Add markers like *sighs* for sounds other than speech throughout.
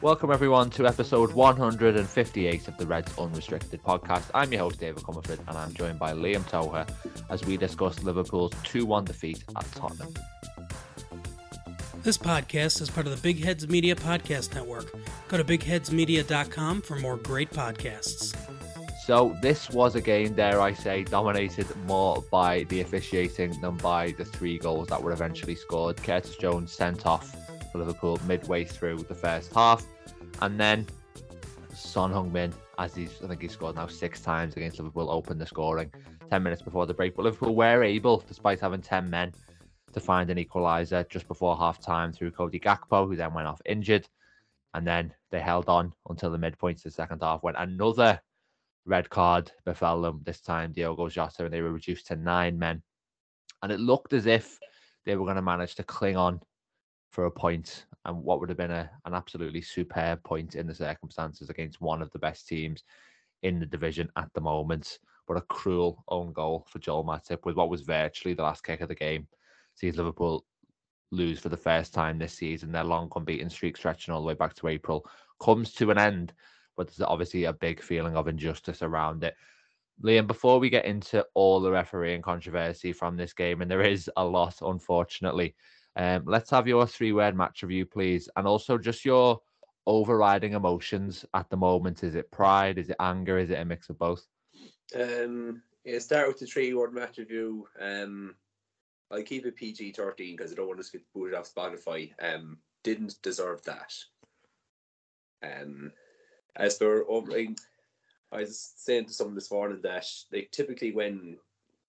Welcome, everyone, to episode 158 of the Reds Unrestricted podcast. I'm your host, David Comerford, and I'm joined by Liam Togher as we discuss Liverpool's 2 1 defeat at Tottenham. This podcast is part of the Big Heads Media Podcast Network. Go to bigheadsmedia.com for more great podcasts. So, this was a game, dare I say, dominated more by the officiating than by the three goals that were eventually scored. Curtis Jones sent off for Liverpool midway through the first half. And then Son Heung-min, as he's, I think he's scored now six times against Liverpool, opened the scoring 10 minutes before the break. But Liverpool were able, despite having 10 men, to find an equaliser just before half time through Cody Gakpo, who then went off injured. And then they held on until the midpoint of the second half when another red card befell them, this time Diogo Jota, and they were reduced to nine men. And it looked as if they were going to manage to cling on for a point and what would have been a, an absolutely superb point in the circumstances against one of the best teams in the division at the moment. But a cruel own goal for Joel Matip with what was virtually the last kick of the game. Sees Liverpool lose for the first time this season. Their long unbeaten streak stretching all the way back to April comes to an end, but there's obviously a big feeling of injustice around it. Liam, before we get into all the refereeing controversy from this game, and there is a lot, unfortunately, um, let's have your three word match review, please. And also just your overriding emotions at the moment. Is it pride? Is it anger? Is it a mix of both? Um, yeah, start with the three word match review. Um, I'll keep it PG 13 because I don't want to get booted off Spotify. Um, didn't deserve that. Um, as for over, I was saying to someone this morning that like typically when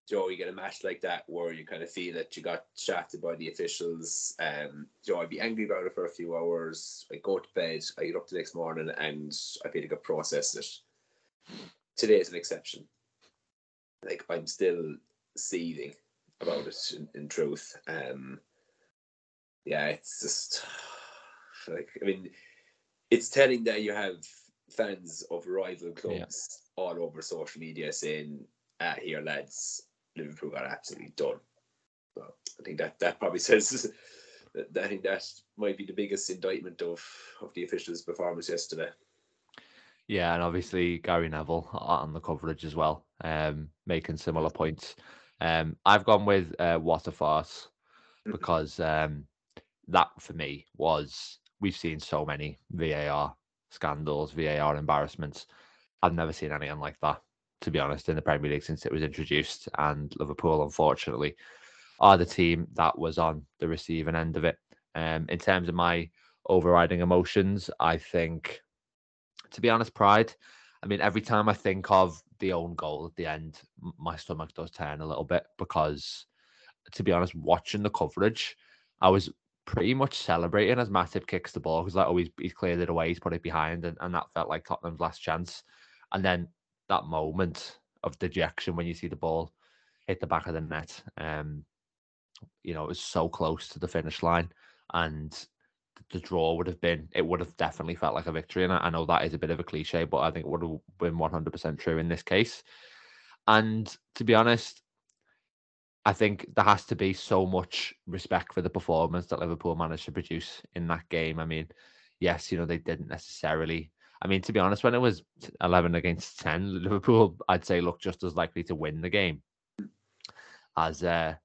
Joe, you get a match like that where you kind of feel that you got shafted by the officials. Um, Joe, I'd be angry about it for a few hours. I go to bed, I get up the next morning, and I feel like I processed it. Today is an exception. Like I'm still seething about it. In, in truth, um, yeah, it's just *sighs* like I mean, it's telling that you have fans of rival clubs yeah. all over social media saying, "Ah, here, lads, Liverpool got absolutely done. So I think that that probably *laughs* says that I think that might be the biggest indictment of of the officials' performance yesterday. Yeah, and obviously Gary Neville on the coverage as well, um, making similar points. Um, I've gone with uh, what a farce because um, that for me was we've seen so many VAR scandals, VAR embarrassments. I've never seen anything like that to be honest, in the Premier League since it was introduced. And Liverpool, unfortunately, are the team that was on the receiving end of it. Um, in terms of my overriding emotions, I think, to be honest, pride. I mean, every time I think of the own goal at the end, my stomach does turn a little bit because, to be honest, watching the coverage, I was pretty much celebrating as Matip kicks the ball because like, oh, he's, he's cleared it away, he's put it behind, and, and that felt like Tottenham's last chance. And then that moment of dejection when you see the ball hit the back of the net. Um, you know, it was so close to the finish line, and the draw would have been, it would have definitely felt like a victory. And I know that is a bit of a cliche, but I think it would have been 100% true in this case. And to be honest, I think there has to be so much respect for the performance that Liverpool managed to produce in that game. I mean, yes, you know, they didn't necessarily I mean, to be honest, when it was 11 against 10, Liverpool, I'd say, looked just as likely to win the game as uh,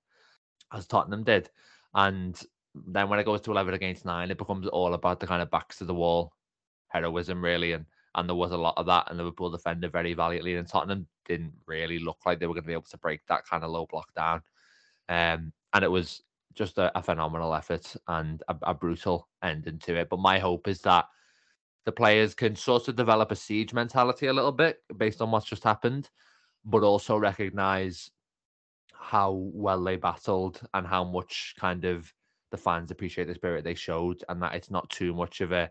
as Tottenham did. And then when it goes to 11 against 9, it becomes all about the kind of backs to the wall heroism, really. And and there was a lot of that, and Liverpool defended very valiantly, and Tottenham didn't really look like they were going to be able to break that kind of low block down. Um, and it was just a, a phenomenal effort and a, a brutal ending to it. But my hope is that the players can sort of develop a siege mentality a little bit based on what's just happened, but also recognize how well they battled and how much kind of the fans appreciate the spirit they showed, and that it's not too much of a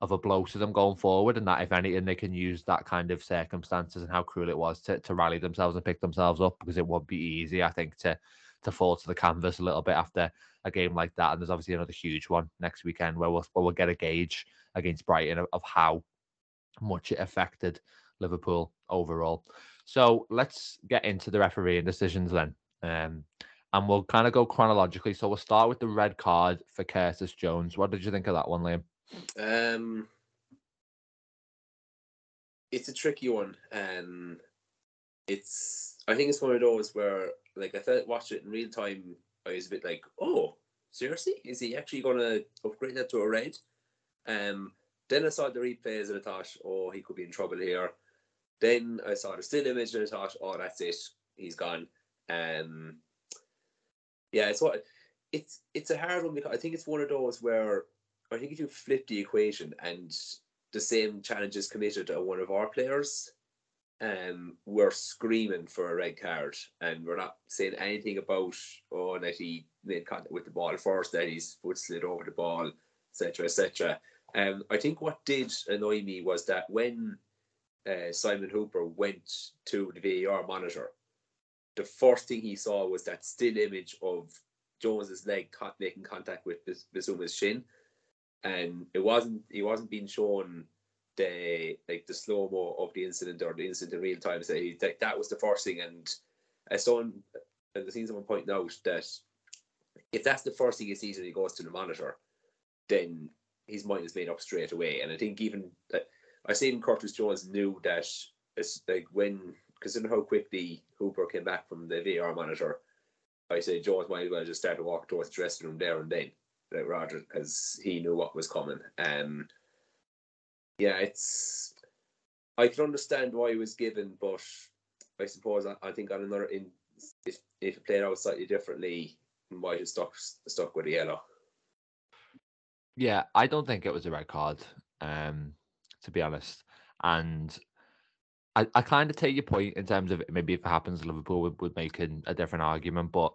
of a blow to them going forward, and that if anything, they can use that kind of circumstances and how cruel it was to, to rally themselves and pick themselves up because it would be easy, I think, to to fall to the canvas a little bit after a game like that. And there's obviously another huge one next weekend where we'll, where we'll get a gauge against Brighton of, how much it affected Liverpool overall. So let's get into the refereeing decisions then. Um, and we'll kind of go chronologically. So we'll start with the red card for Curtis Jones. What did you think of that one, Liam? Um, it's a tricky one. Um, it's I think it's one of those where like I felt watched it in real time. I was a bit like, oh, seriously, is he actually going to upgrade that to a red? Um, then I saw the replays and I thought, oh, he could be in trouble here. Then I saw the still image and I thought, oh, that's it, he's gone. Um, yeah, it's what it's it's a hard one because I think it's one of those where I think if you flip the equation and the same challenge is committed to one of our players, um, we're screaming for a red card, and we're not saying anything about oh that he made contact with the ball first, that his foot slid over the ball, etc., etc. Um, I think what did annoy me was that when uh, Simon Hooper went to the VAR monitor, the first thing he saw was that still image of Jones's leg making contact with Bissouma's shin, and it wasn't he wasn't being shown the like the slow mo of the incident or the incident in real time. So he, that, that was the first thing, and as someone and the seen someone pointing out that if that's the first thing he sees when he goes to the monitor, then his mind is made up straight away. And I think even that I seen Curtis Jones knew that it's like when considering how quickly Hooper came back from the VR monitor, I said Jones might as well just start to walk towards the dressing room there and then, like Roger, because he knew what was coming. Um, yeah, it's I can understand why he was given, but I suppose I, I think on another in if if it played out slightly differently, might have stuck stuck with the yellow. Yeah, I don't think it was a red card, um, to be honest. And I, I kind of take your point in terms of maybe if it happens, Liverpool would, would make an, a different argument. But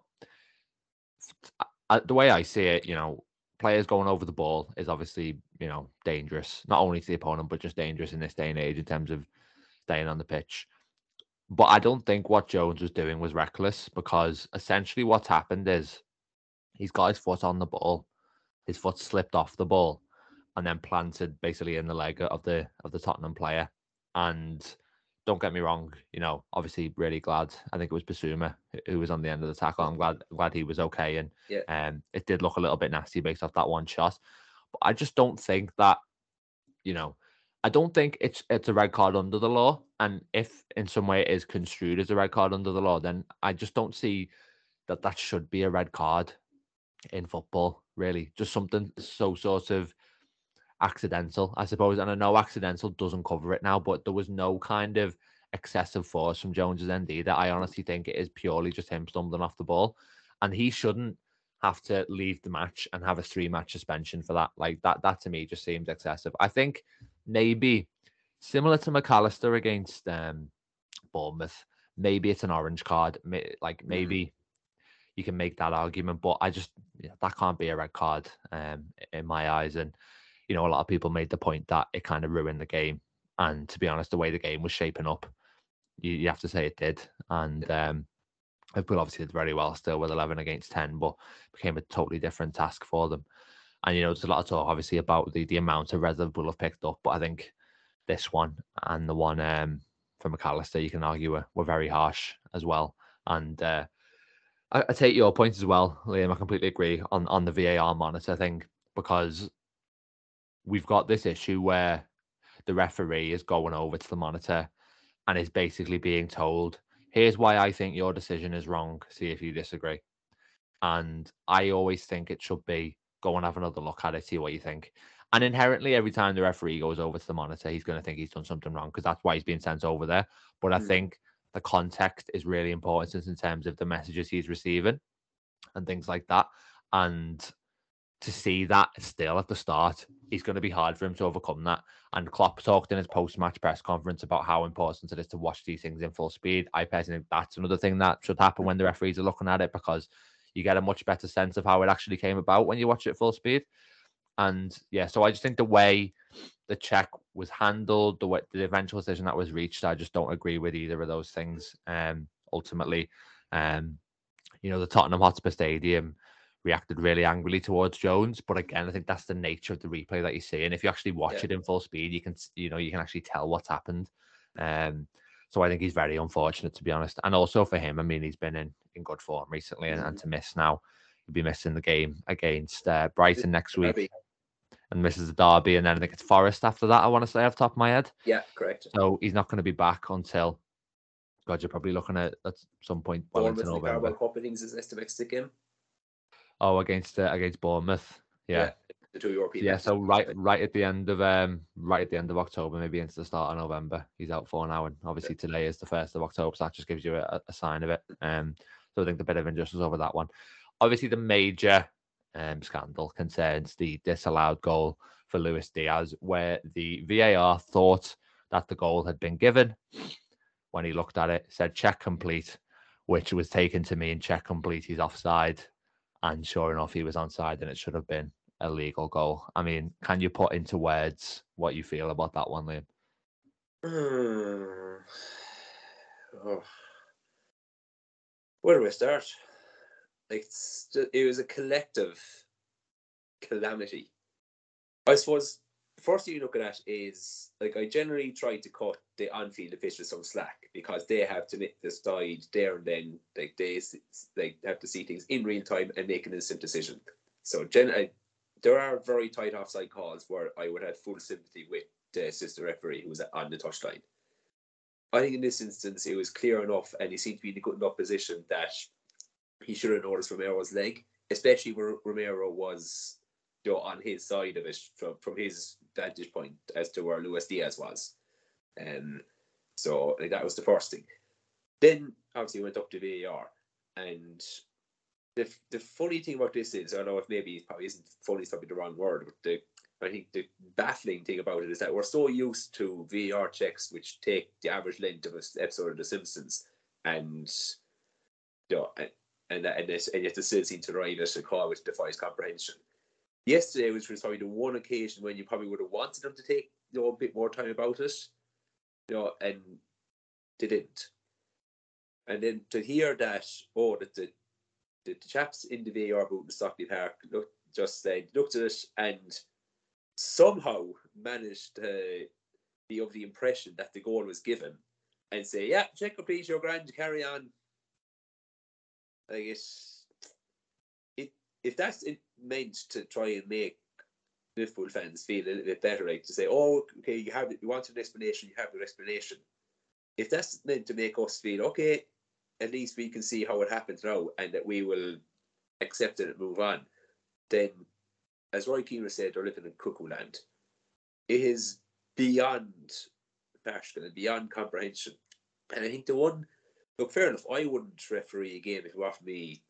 the way I see it, you know, players going over the ball is obviously, you know, dangerous, not only to the opponent, but just dangerous in this day and age in terms of staying on the pitch. But I don't think what Jones was doing was reckless because essentially what's happened is he's got his foot on the ball, his foot slipped off the ball, and then planted basically in the leg of the of the Tottenham player. And don't get me wrong, you know, obviously really glad. I think it was Bissouma who was on the end of the tackle. I'm glad glad he was okay. And yeah. um it did look a little bit nasty based off that one shot. But I just don't think that, you know, I don't think it's it's a red card under the law. And if in some way it is construed as a red card under the law, then I just don't see that that should be a red card in football, really. Just something so sort of accidental, I suppose. And I know accidental doesn't cover it now, but there was no kind of excessive force from Jones's end either. I honestly think it is purely just him stumbling off the ball. And he shouldn't have to leave the match and have a three match suspension for that. Like that, that to me just seems excessive. I think maybe similar to McAllister against um, Bournemouth, maybe it's an orange card. Like mm. maybe. You can make that argument, but I just that can't be a red card um, in my eyes. And you know, a lot of people made the point that it kind of ruined the game. And to be honest, the way the game was shaping up, you, you have to say it did. And um, Liverpool obviously did very well still with 11 against 10, but became a totally different task for them. And, you know, there's a lot of talk obviously about the, the amount of red Liverpool have picked up, but I think this one and the one um, from Mac Allister, you can argue were, were very harsh as well. And uh, I, I, take your point as well, Liam. I completely agree on, on the VAR monitor thing because we've got this issue where the referee is going over to the monitor and is basically being told, here's why I think your decision is wrong. See if you disagree. And I always think it should be go and have another look at it, see what you think. And inherently, every time the referee goes over to the monitor, he's going to think he's done something wrong because that's why he's being sent over there. But I mm. think the context is really important in terms of the messages he's receiving and things like that. And to see that still at the start, it's going to be hard for him to overcome that. And Klopp talked in his post-match press conference about how important it is to watch these things in full speed. I personally think that's another thing that should happen when the referees are looking at it because you get a much better sense of how it actually came about when you watch it full speed. And yeah, so I just think the way the check was handled, the the eventual decision that was reached, I just don't agree with either of those things. Um, ultimately, um, you know, the Tottenham Hotspur Stadium reacted really angrily towards Jones. But again, I think that's the nature of the replay that you see. And if you actually watch yeah. it in full speed, you can you know you can actually tell what's happened. Um, so I think he's very unfortunate to be honest. And also for him, I mean, he's been in in good form recently, and, and mm-hmm. to miss now, he'll be missing the game against uh, Brighton next week. And misses the derby, and then I think it's Forest after that. I want to say off the top of my head. Yeah, correct. So he's not going to be back until. God, you're probably looking at at some point Bournemouth in November. Carabao Cup, I think, is his next domestic game. Oh, against uh, against Bournemouth. Yeah. the two European. Yeah, so right, right at the end of um, right at the end of October, maybe into the start of November, he's out for now, and obviously today is the first of October, so that just gives you a, a sign of it. Um, so I think the bit of injustice over that one. Obviously, the major um scandal concerns the disallowed goal for Luis Diaz, where the VAR thought that the goal had been given. When he looked at it, said check complete, which was taken to mean check complete. He's offside, and sure enough, he was onside, and it should have been a legal goal. I mean, can you put into words what you feel about that one, Liam? Hmm. *sighs* Oh. Where do we start? It's it was a collective calamity. I suppose the first thing you look at is like I generally try to cut the on-field officials some slack because they have to make decide there and then. Like they they have to see things in real time and make an instant decision. So gen- I, there are very tight offside calls where I would have full sympathy with the assistant referee who was on the touchline. I think in this instance it was clear enough, and he seemed to be in a good enough position that he should have noticed Romero's leg, especially where Romero was, you know, on his side of it from from his vantage point as to where Luis Diaz was. Um, so like, that was the first thing. Then obviously went up to VAR, and the the funny thing about this is, I don't know if maybe it probably isn't funny, is probably the wrong word, but the I think the baffling thing about it is that we're so used to VAR checks which take the average length of an episode of The Simpsons, and you know, and this, and yet they still seem to arrive at a call which defies comprehension. Yesterday, was probably the one occasion when you probably would have wanted them to take you know a bit more time about it, you know, and they didn't. And then to hear that, oh, that the the, the chaps in the VAR booth in Stockley Park look, just said looked at it and somehow managed to be of the impression that the goal was given and say, "Yeah, check complete, you're grand, carry on." Like it's it if that's it meant to try and make Liverpool fans feel a little bit better, like to say, "Oh, okay, you have you want an explanation, you have an explanation." If that's meant to make us feel okay, at least we can see how it happens now, and that we will accept it and move on. Then, as Roy Keane said, they're living in cuckoo land. It is beyond farcical and beyond comprehension. And I think the one, look, fair enough, I wouldn't referee a game if you offered me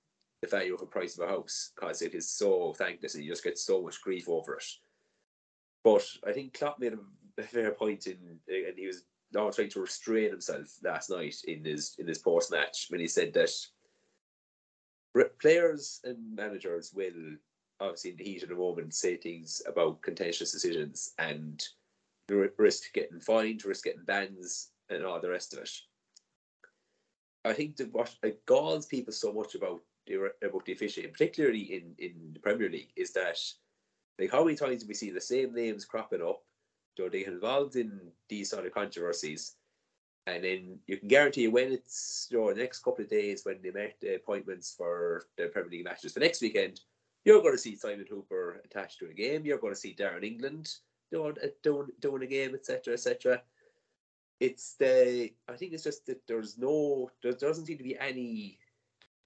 the value of a price of a house because it is so thankless and you just get so much grief over it. But I think Klopp made a, fair point in, and he was now trying to restrain himself last night in his in his post match when he said that players and managers will obviously in the heat of the moment say things about contentious decisions and ri- risk getting fined, risk getting bans, and all the rest of it. I think that what like, galls people so much about the about the officiating, particularly in in the Premier League, is that like how many times do we see the same names cropping up? So they get involved in these sort of controversies, and then you can guarantee when it's your know, next couple of days when they make the appointments for the Premier League matches for next weekend, you're going to see Simon Hooper attached to a game. You're going to see Darren England doing doing, doing a game, etc., etc. It's the I think it's just that there's no there doesn't seem to be any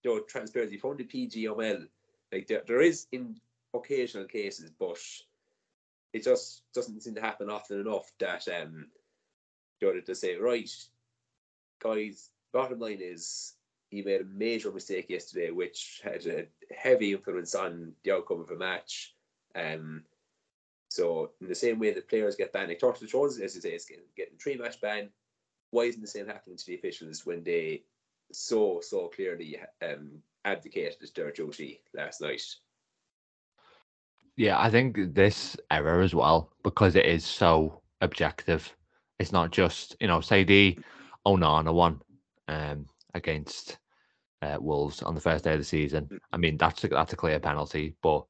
you know, transparency from the PGMOL. Like there, there is in occasional cases, but it just doesn't seem to happen often enough that um you know, to say right, guys. Bottom line is he made a major mistake yesterday, which had a heavy influence on the outcome of a match. Um, so in the same way that players get banned, like Curtis Jones, as you say, is getting, getting three match ban. Why isn't the same happening to the officials when they so so clearly um, abdicated their duty last night? Yeah, I think this error as well because it is so objective. It's not just you know, say the Onana one um, against uh, Wolves on the first day of the season. I mean, that's a, that's a clear penalty, but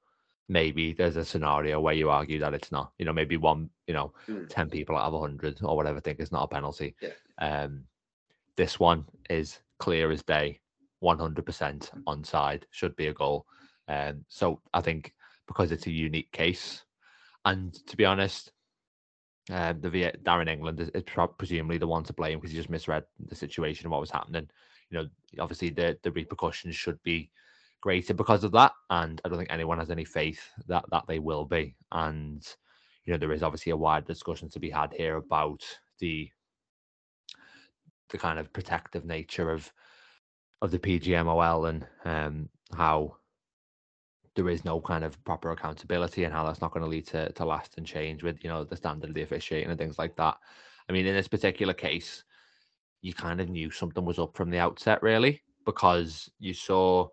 maybe there's a scenario where you argue that it's not. You know, maybe one, you know, Mm. ten people out of hundred or whatever think it's not a penalty. Yeah. Um, this one is clear as day, one hundred percent onside. Should be a goal. Um, so I think because it's a unique case, and to be honest, uh, the v- Darren England is, is presumably the one to blame because he just misread the situation and what was happening. You know, obviously the the repercussions should be greater because of that, and I don't think anyone has any faith that that they will be. And you know, there is obviously a wide discussion to be had here about the the kind of protective nature of of the PGMOL and um, how there is no kind of proper accountability and how that's not going to lead to, to lasting change with you know the standard of the officiating and things like that. I mean, in this particular case, you kind of knew something was up from the outset, really, because you saw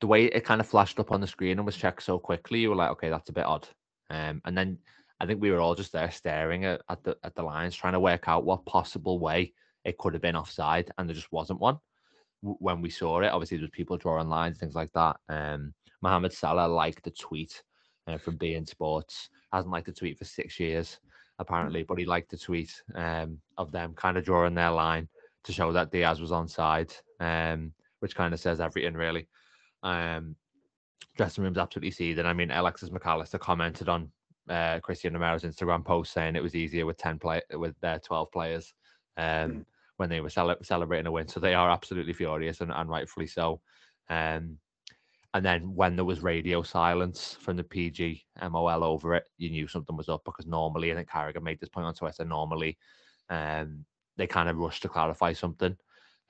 the way it kind of flashed up on the screen and was checked so quickly. You were like, okay, that's a bit odd. Um, and then I think we were all just there staring at, at the at the lines, trying to work out what possible way it could have been offside, and there just wasn't one when we saw it. Obviously, there was people drawing lines, things like that. Um, Mohamed Salah liked the tweet uh, from beIN Sports. Hasn't liked the tweet for six years, apparently, but he liked the tweet um, of them kind of drawing their line to show that Diaz was on side, um, which kind of says everything, really. Um, dressing room's absolutely seething. I mean, Alexis Mac Allister commented on uh, Cristian Romero's Instagram post saying it was easier with ten play with their twelve players. Um, mm when they were cele- celebrating a win. So they are absolutely furious and, and rightfully so. Um, and then when there was radio silence from the PG MOL over it, you knew something was up because normally, I think Carragher made this point on Twitter, normally um, they kind of rush to clarify something.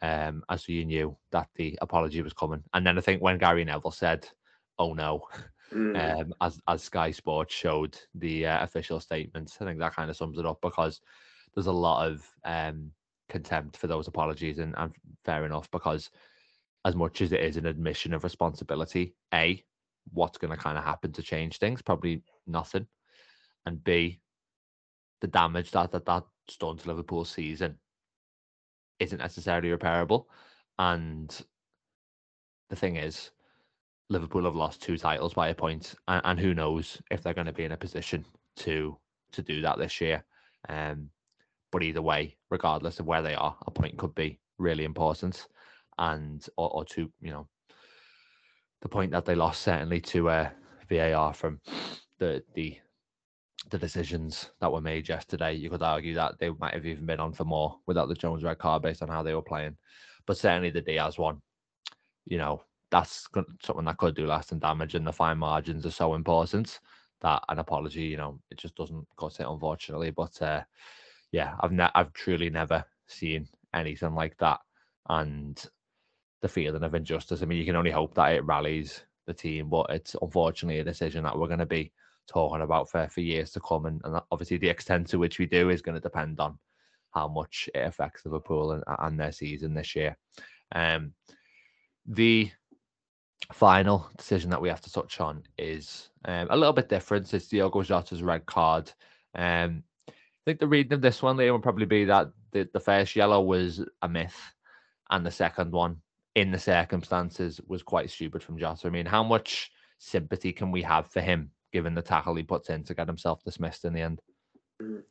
Um, as so you knew that the apology was coming. And then I think when Gary Neville said, oh no, mm. um, as, as Sky Sports showed the uh, official statements, I think that kind of sums it up because there's a lot of um, contempt for those apologies, and, and fair enough because as much as it is an admission of responsibility, a what's going to kind of happen to change things? Probably nothing, and b the damage that that that's done to Liverpool's season isn't necessarily repairable, and the thing is. Liverpool have lost two titles by a point, and, and who knows if they're going to be in a position to to do that this year. Um, but either way, regardless of where they are, a point could be really important. And or, or to you know, the point that they lost certainly to uh, VAR from the the the decisions that were made yesterday. You could argue that they might have even been on for more without the Jones red card based on how they were playing. But certainly the Diaz one, you know, that's something that could do lasting damage, and the fine margins are so important that an apology, you know, it just doesn't cut it, unfortunately. But uh, yeah, I've ne- I've truly never seen anything like that, and the feeling of injustice. I mean, you can only hope that it rallies the team, but it's unfortunately a decision that we're going to be talking about for, for years to come, and, and obviously the extent to which we do is going to depend on how much it affects Liverpool and, and their season this year. Um, the final decision that we have to touch on is um, a little bit different. It's Diogo Jota's red card. Um, I think the reading of this one, Liam, would probably be that the, the first yellow was a myth, and the second one, in the circumstances, was quite stupid from Jota. I mean, how much sympathy can we have for him given the tackle he puts in to get himself dismissed in the end? Mm.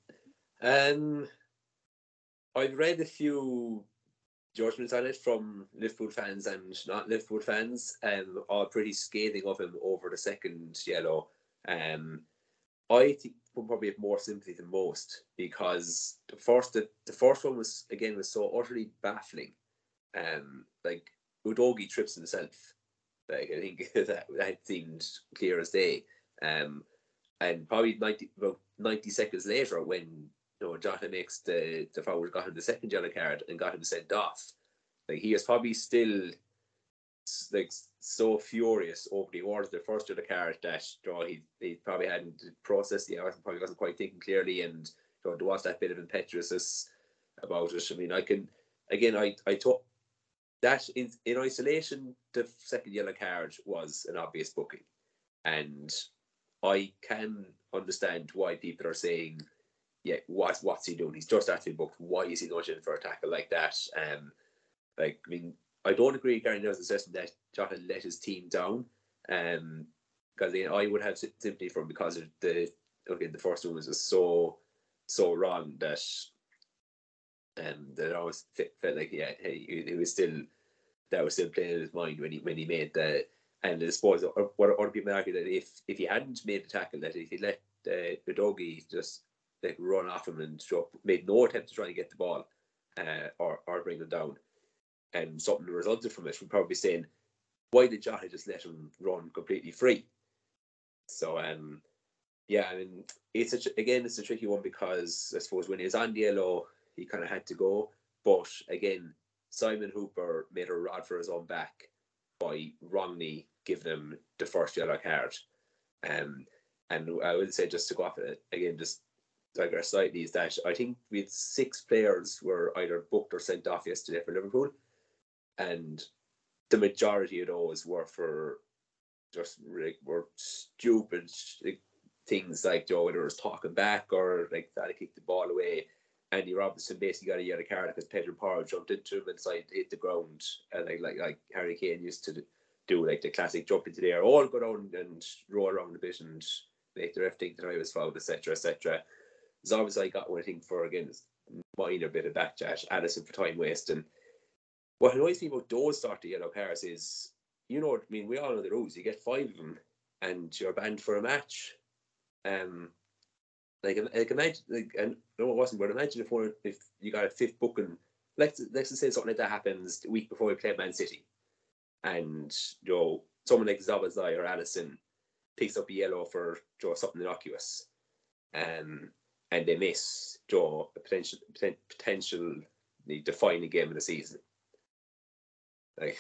Um, I've read a few judgments on it from Liverpool fans and not Liverpool fans, um, are pretty scathing of him over the second yellow. Um, I think probably have more sympathy than most because the first the, the first one was again was so utterly baffling. Um, like Udogie trips himself. Like I think *laughs* that that seemed clear as day. Um, and probably ninety about ninety seconds later, when you know Jota makes the the foul, got him the second yellow card and got him sent off. Like he is probably still like so furious over the order the first the card that you know, he, he probably hadn't processed the hours probably wasn't quite thinking clearly and you know, there was that bit of impetuousness about it. I mean I can again I I thought that in, in isolation the second yellow card was an obvious booking and I can understand why people are saying yeah what what's he doing he's just actually booked why is he nudging for a tackle like that um like I mean I don't agree Gary Neville's assessment that Jota let his team down. Um, because you know, I would have sympathy for him because the okay, the first one was just so so wrong that um that always felt like yeah, he, he was still that was still playing in his mind when he when he made the And I suppose what other people argue that if if he hadn't made the tackle, that if he let uh, Udogie just like run off him and drop, made no attempt to try and get the ball uh, or or bring him down, and something resulted from it, we'd probably saying, why did Jota just let him run completely free? So um, yeah, I mean, it's a, again, it's a tricky one because I suppose when he was on the yellow, he kind of had to go. But again, Simon Hooper made a rod for his own back by wrongly giving him the first yellow card. Um, and I would say just to go off it again, just digress slightly, is that I think we had six players were either booked or sent off yesterday for Liverpool, and the majority of those were for just like were stupid like, things like Joe, whether it was talking back or like that, kicked the ball away. Andy Robertson basically got a yellow card because Pedro Porro jumped into him and decided hit the ground, and like like like Harry Kane used to do, like the classic jump into the air, all go down and roll around a bit and make the ref think that I was fouled, etc. etc. As obviously I got one thing for again minor bit of backchat, Alisson for time wasting. What annoys me about those sort of yellow cards is, you know, what I mean, we all know the rules. You get five of them, and you're banned for a match. Um, like, like imagine, like, and no, it wasn't, but imagine if one, if you got a fifth booking, let's let's just say something like that happens the week before we play Man City, and you know someone like Szoboszlai or Alisson picks up a yellow for you know, something innocuous, um, and they miss you know, a potential potential defining game of the season. Like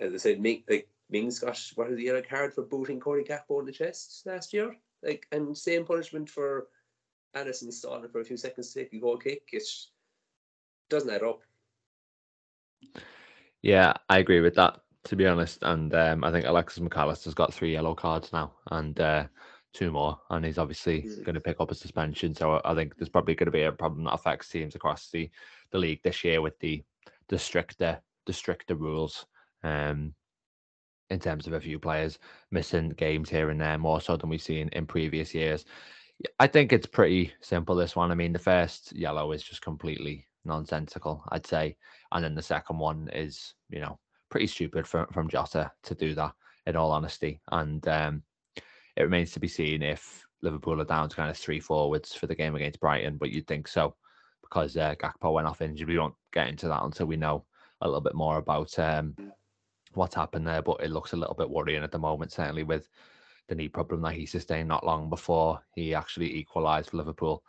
as I said, Ming, like Mings got what is the yellow card for booting Cody Gakpo in the chest last year? Like, and same punishment for Alisson stalling for a few seconds to take a goal kick. It doesn't add up. Yeah, I agree with that. To be honest, and um, I think Alexis Mac Allister's got three yellow cards now, and uh, two more, and he's obviously mm. going to pick up a suspension. So I think there's probably going to be a problem that affects teams across the, the league this year with the the stricter the stricter rules. Um, in terms of a few players missing games here and there more so than we've seen in previous years. I think it's pretty simple. This one, I mean, the first yellow is just completely nonsensical, I'd say, and then the second one is, you know, pretty stupid from from Jota to do that. In all honesty, and um, it remains to be seen if Liverpool are down to kind of three forwards for the game against Brighton. But you'd think so because uh, Gakpo went off injured. We won't get into that until we know a little bit more about um, what's happened there, but it looks a little bit worrying at the moment, certainly with the knee problem that he sustained not long before he actually equalised for Liverpool.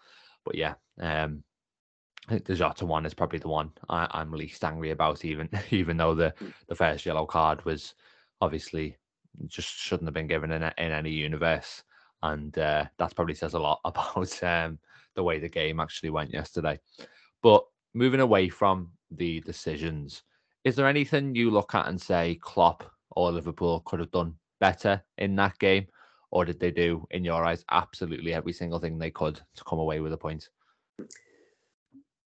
But yeah, um, I think the Jota one is probably the one I, am least angry about, even *laughs* even though the the first yellow card was obviously just shouldn't have been given in, in any universe, and uh, that probably says a lot *laughs* about um, the way the game actually went yesterday. But moving away from the decisions, is there anything you look at and say Klopp or Liverpool could have done better in that game? Or did they do, in your eyes, absolutely every single thing they could to come away with a point?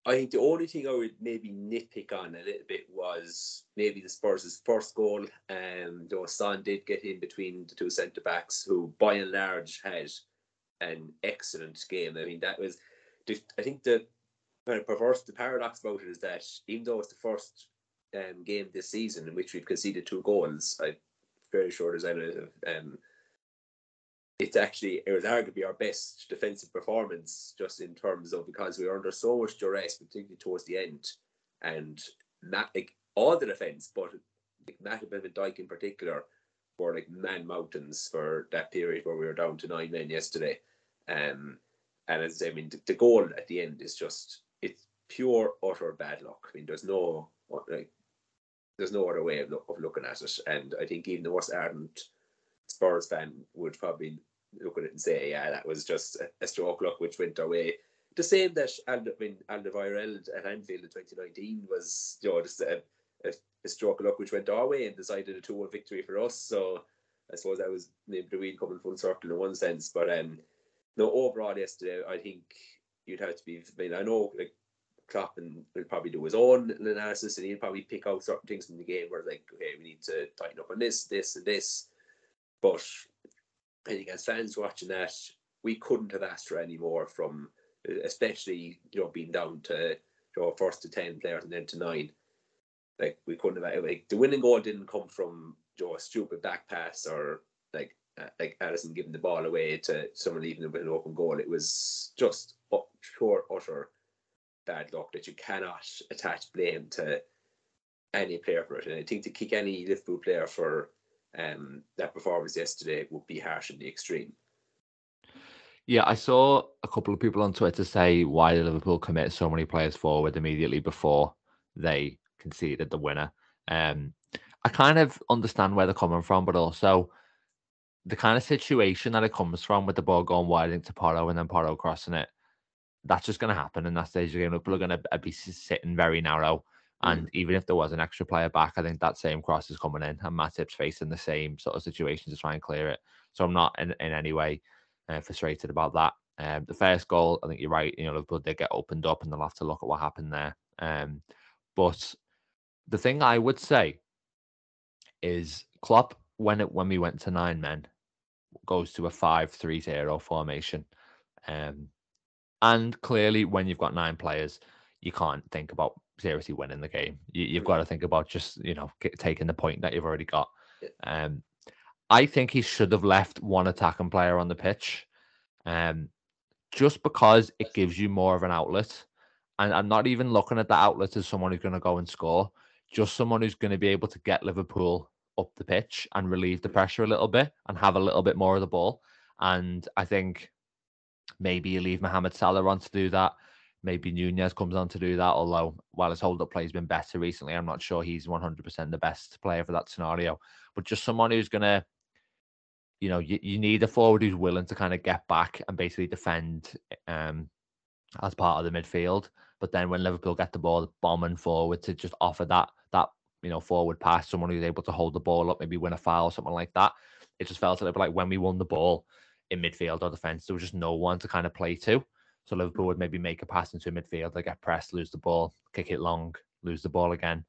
I think the only thing I would maybe nitpick on a little bit was maybe the Spurs' first goal. Um, though Son did get in between the two centre backs, who by and large had an excellent game. I mean, that was, I think the kind of perverse, the paradox about it is that even though it's the first um, game this season in which we've conceded two goals. I'm fairly sure there's any um, it's actually it was arguably our best defensive performance just in terms of because we were under so much duress, particularly towards the end, and not like all the defense, but like Matip and Dijk in particular were like man mountains for that period where we were down to nine men yesterday. Um, and as I mean, the, the goal at the end is just it's pure utter bad luck. I mean, there's no like there's no other way of, look, of looking at it. And I think even the most ardent Spurs fan would probably look at it and say, yeah, that was just a, a stroke luck which went our way. The same that Alde, I mean, at Anfield in 2019 was you know, just a, a, a stroke of luck which went our way and decided a 2 1 victory for us. So I suppose that was maybe the wheel coming full circle in one sense. But um, no, overall yesterday, I think you'd have to be. I mean, I know like Klopp and will probably do his own analysis and he'll probably pick out certain things from the game where like, okay, we need to tighten up on this, this, and this. But I think as fans watching that, we couldn't have asked for any more from, especially you know being down to you know, first to ten players and then to nine. Like we couldn't have like the winning goal didn't come from Joe a stupid back pass or like like Alisson giving the ball away to someone leaving it with an open goal. It was just pure utter bad luck that you cannot attach blame to any player for it. And I think to kick any Liverpool player for um, that performance yesterday would be harsh in the extreme. Yeah, I saw a couple of people on Twitter say why did Liverpool commit so many players forward immediately before they conceded the winner. Um, I kind of understand where they're coming from, but also the kind of situation that it comes from with the ball going wide into Porro and then Porro crossing it, that's just going to happen in that stage of the game. Liverpool are going to be sitting very narrow. And mm. even if there was an extra player back, I think that same cross is coming in, and Matip's facing the same sort of situation to try and clear it. So I'm not in, in any way uh, frustrated about that. Um, the first goal, I think you're right. You know, Liverpool did get opened up, and they'll have to look at what happened there. Um, but the thing I would say is Klopp when it when we went to nine men goes to a five-three-zero formation. Um, and clearly, when you've got nine players, you can't think about seriously winning the game. You, have got to think about just you know taking the point that you've already got. Um, I think he should have left one attacking player on the pitch, um, just because it gives you more of an outlet. And I'm not even looking at the outlet as someone who's going to go and score, just someone who's going to be able to get Liverpool up the pitch and relieve the pressure a little bit and have a little bit more of the ball. And I think maybe you leave Mohamed Salah on to do that. Maybe Nunez comes on to do that. Although while his hold up play has been better recently, I'm not sure he's 100% the best player for that scenario. But just someone who's going to, you know, you, you need a forward who's willing to kind of get back and basically defend um, as part of the midfield. But then when Liverpool get the ball, bombing forward to just offer that that you know, forward pass, someone who's able to hold the ball up, maybe win a foul, or something like that. It just felt a little bit like when we won the ball in midfield or defence, there was just no one to kind of play to. So Liverpool would maybe make a pass into midfield, they get pressed, lose the ball, kick it long, lose the ball again.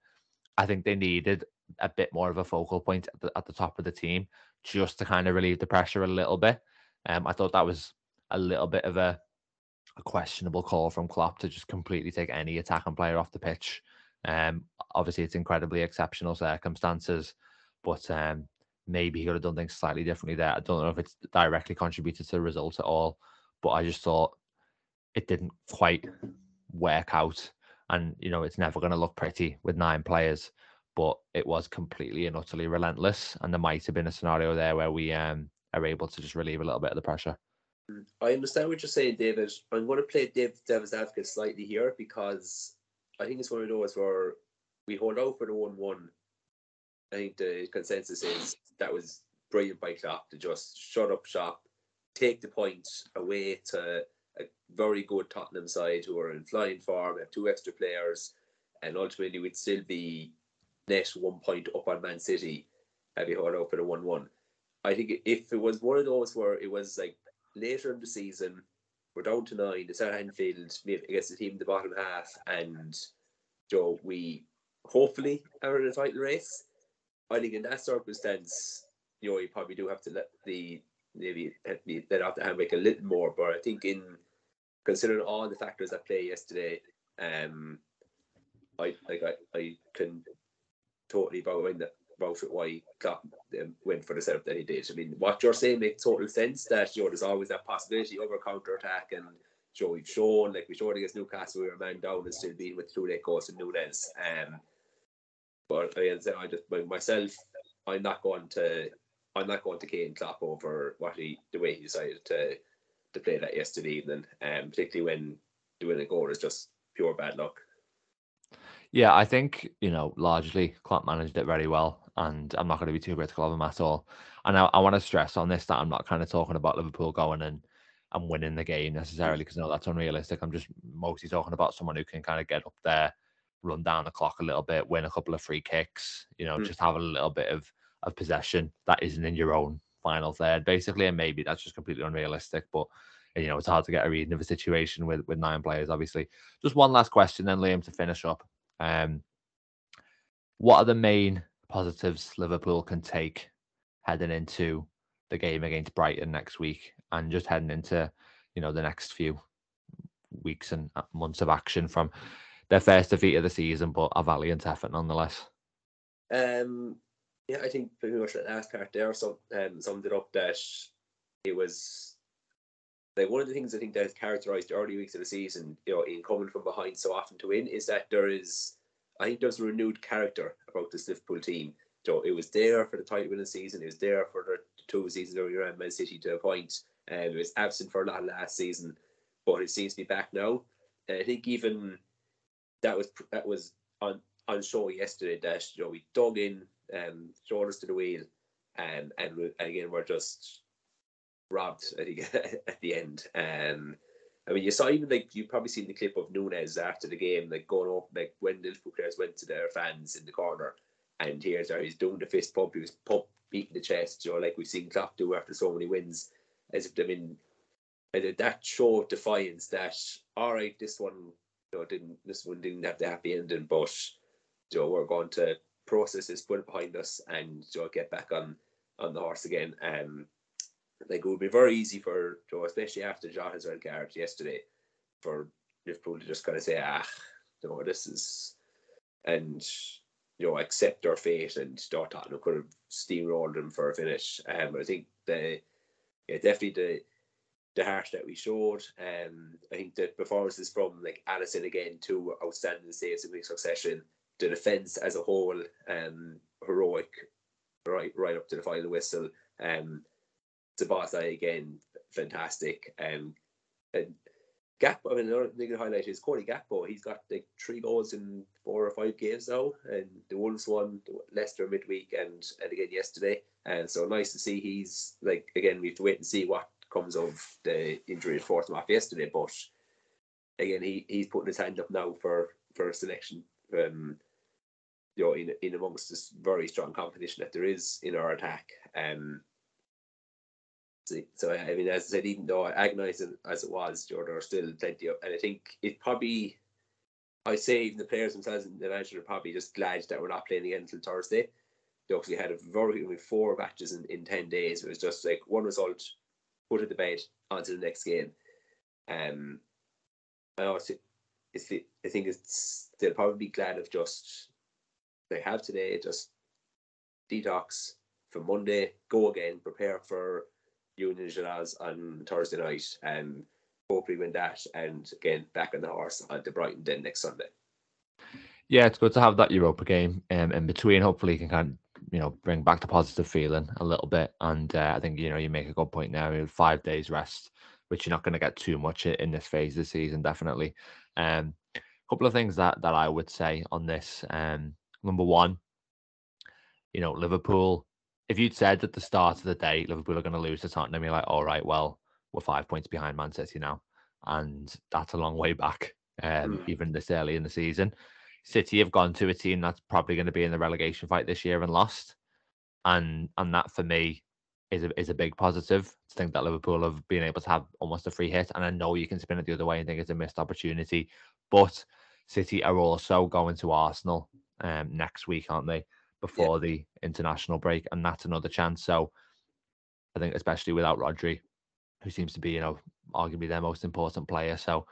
I think they needed a bit more of a focal point at the, at the top of the team just to kind of relieve the pressure a little bit. Um, I thought that was a little bit of a, a questionable call from Klopp to just completely take any attacking player off the pitch um, obviously, it's incredibly exceptional circumstances, but um, maybe he could have done things slightly differently there. I don't know if it's directly contributed to the result at all, but I just thought it didn't quite work out. And, you know, it's never going to look pretty with nine players, but it was completely and utterly relentless. And there might have been a scenario there where we um, are able to just relieve a little bit of the pressure. Mm, I understand what you're saying, David. I'm going to play Dave Devil's advocate slightly here because I think it's one of those where we hold out for the one one. I think the consensus is that was brilliant by Klopp to just shut up shop, take the points away to a very good Tottenham side who are in flying form, have two extra players, and ultimately we'd still be net one point up on Man City had we held for the one one. I think if it was one of those where it was like later in the season, we're down to nine. It's at Anfield against the team in the bottom half, and Joe, we hopefully are in a title race. I think in that circumstance, you know, you probably do have to let the maybe let off the handbrake a little more. But I think in considering all the factors at play yesterday, um, I like I, I can totally bow in that vouch for why Klopp um, went for the setup that he did. I mean, what you're saying makes total sense. That you know, there's always that possibility of a counter attack, and you we've shown like we showed against Newcastle, we were man down and still being with two late goals and Nunez. Um, but again, I just myself, I'm not going to, I'm not going to cane Klopp over what he the way he decided to to play that yesterday evening, um, particularly when doing a goal is just pure bad luck. Yeah, I think you know largely Klopp managed it very well, and I'm not going to be too critical of him at all. And I, I want to stress on this that I'm not kind of talking about Liverpool going and and winning the game necessarily because no, that's unrealistic. I'm just mostly talking about someone who can kind of get up there, run down the clock a little bit, win a couple of free kicks, you know, mm. just have a little bit of of possession that isn't in your own final third, basically. And maybe that's just completely unrealistic, but you know, it's hard to get a reading of a situation with with nine players, obviously. Just one last question, then Liam to finish up. Um, what are the main positives Liverpool can take heading into the game against Brighton next week and just heading into you know the next few weeks and uh, months of action from their first defeat of the season, but a valiant effort nonetheless. Um, Yeah, I think pretty much that last part there so, um, summed it up that it was like one of the things I think that has characterized the early weeks of the season, you know, in coming from behind so often to win, is that there is, I think there's a renewed character about this Liverpool team. So it was there for the title winning season, it was there for the two seasons earlier around Man City to a point, and um, it was absent for a lot last season, but it seems to be back now. And I think even that was that was on on show yesterday that you know we dug in, um, shoulders to the wheel, um, and, we, and again we're just robbed *laughs* at the, at the end. Um, I mean, you saw even like you probably seen the clip of Nunez after the game, like going up, like when the Liverpool players went to their fans in the corner, and here's how he's doing the fist pump, he was pump beating the chest, you know, like we've seen Klopp do after so many wins, as if I mean, that showed defiance that all right, this one, you know, didn't this one didn't have the happy ending, but you know, we're going to process this, put it behind us, and you know, get back on on the horse again. Um, like it would be very easy for Joe, especially after Jota's red card yesterday, for Liverpool to just kind of say, ah, you know, this is, and you know, accept their fate, and you know, Tottenham could have steamrolled them for a finish. Um, I think the, yeah, definitely the the heart that we showed. Um, I think the performances from like Alisson again, two outstanding saves in quick succession. The defense as a whole, um, heroic, right, right up to the final whistle. Um, Tabata again, fantastic. Um, and Gap, I mean, another thing to highlight is Cody Gakpo. He's got like three goals in four or five games now, and the Wolves won Leicester midweek and, and again yesterday. And so nice to see he's like again. We have to wait and see what comes of the injury to Forth off yesterday, but again, he, he's putting his hand up now for for selection. Um, you know, in in amongst this very strong competition that there is in our attack. Um, so I mean, as I said, even though agonising as it was, Jordan are still plenty of, and I think it probably, I say even the players themselves and the manager are probably just glad that we're not playing again until Thursday. They obviously had a very with four matches in, in ten days. It was just like one result, put to bed, on to the next game. Um, I know it's, it's I think it's they'll probably be glad of just they have today just detox for Monday, go again, prepare for Union Gilloise on Thursday night and hopefully win that and again back on the horse to Brighton then next Sunday. Yeah, it's good to have that Europa game um, in between. Hopefully, you can kind of you know bring back the positive feeling a little bit. And uh, I think you know you make a good point now. You five days rest, which you're not going to get too much in this phase of the season, definitely. Um, a couple of things that that I would say on this. Um, number one, you know Liverpool if you'd said at the start of the day Liverpool are going to lose to Tottenham, you're like, all right, well, we're five points behind Man City now, and that's a long way back, um, mm. even this early in the season. City have gone to a team that's probably going to be in the relegation fight this year and lost, and and that for me is a is a big positive to think that Liverpool have been able to have almost a free hit, and I know you can spin it the other way and think it's a missed opportunity, but City are also going to Arsenal um, next week, aren't they? before yeah. the international break, and that's another chance. So I think, especially without Rodri, who seems to be, you know, arguably their most important player. So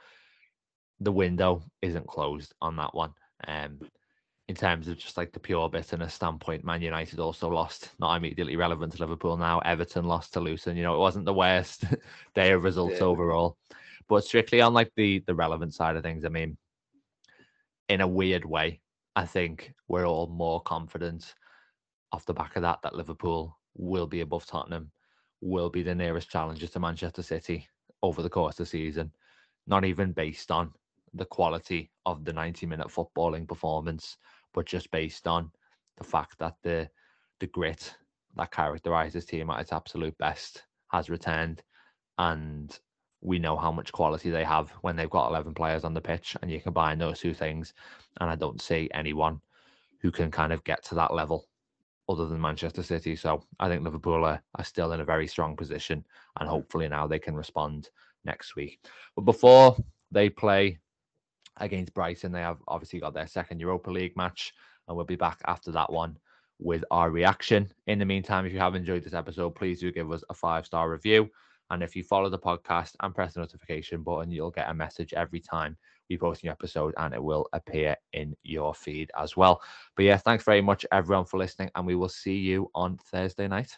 the window isn't closed on that one. Um, in terms of just like the pure bitterness standpoint, Man United also lost, not immediately relevant to Liverpool now. Everton lost to Luton. You know, it wasn't the worst *laughs* day of results yeah. overall. But strictly on like the the relevant side of things, I mean, in a weird way, I think we're all more confident off the back of that that Liverpool will be above Tottenham, will be the nearest challenger to Manchester City over the course of the season, not even based on the quality of the 90 minute footballing performance, but just based on the fact that the the grit that characterizes team at its absolute best has returned. And we know how much quality they have when they've got 11 players on the pitch and you combine those two things and i don't see anyone who can kind of get to that level other than manchester city. So i think liverpool are, are still in a very strong position and hopefully now they can respond next week. But before they play against brighton they have obviously got their second europa league match and we'll be back after that one with our reaction in the meantime if you have enjoyed this episode please do give us a five star review and if you follow the podcast and press the notification button, you'll get a message every time be posting new episode and it will appear in your feed as well. But yeah, thanks very much everyone for listening, and we will see you on Thursday night.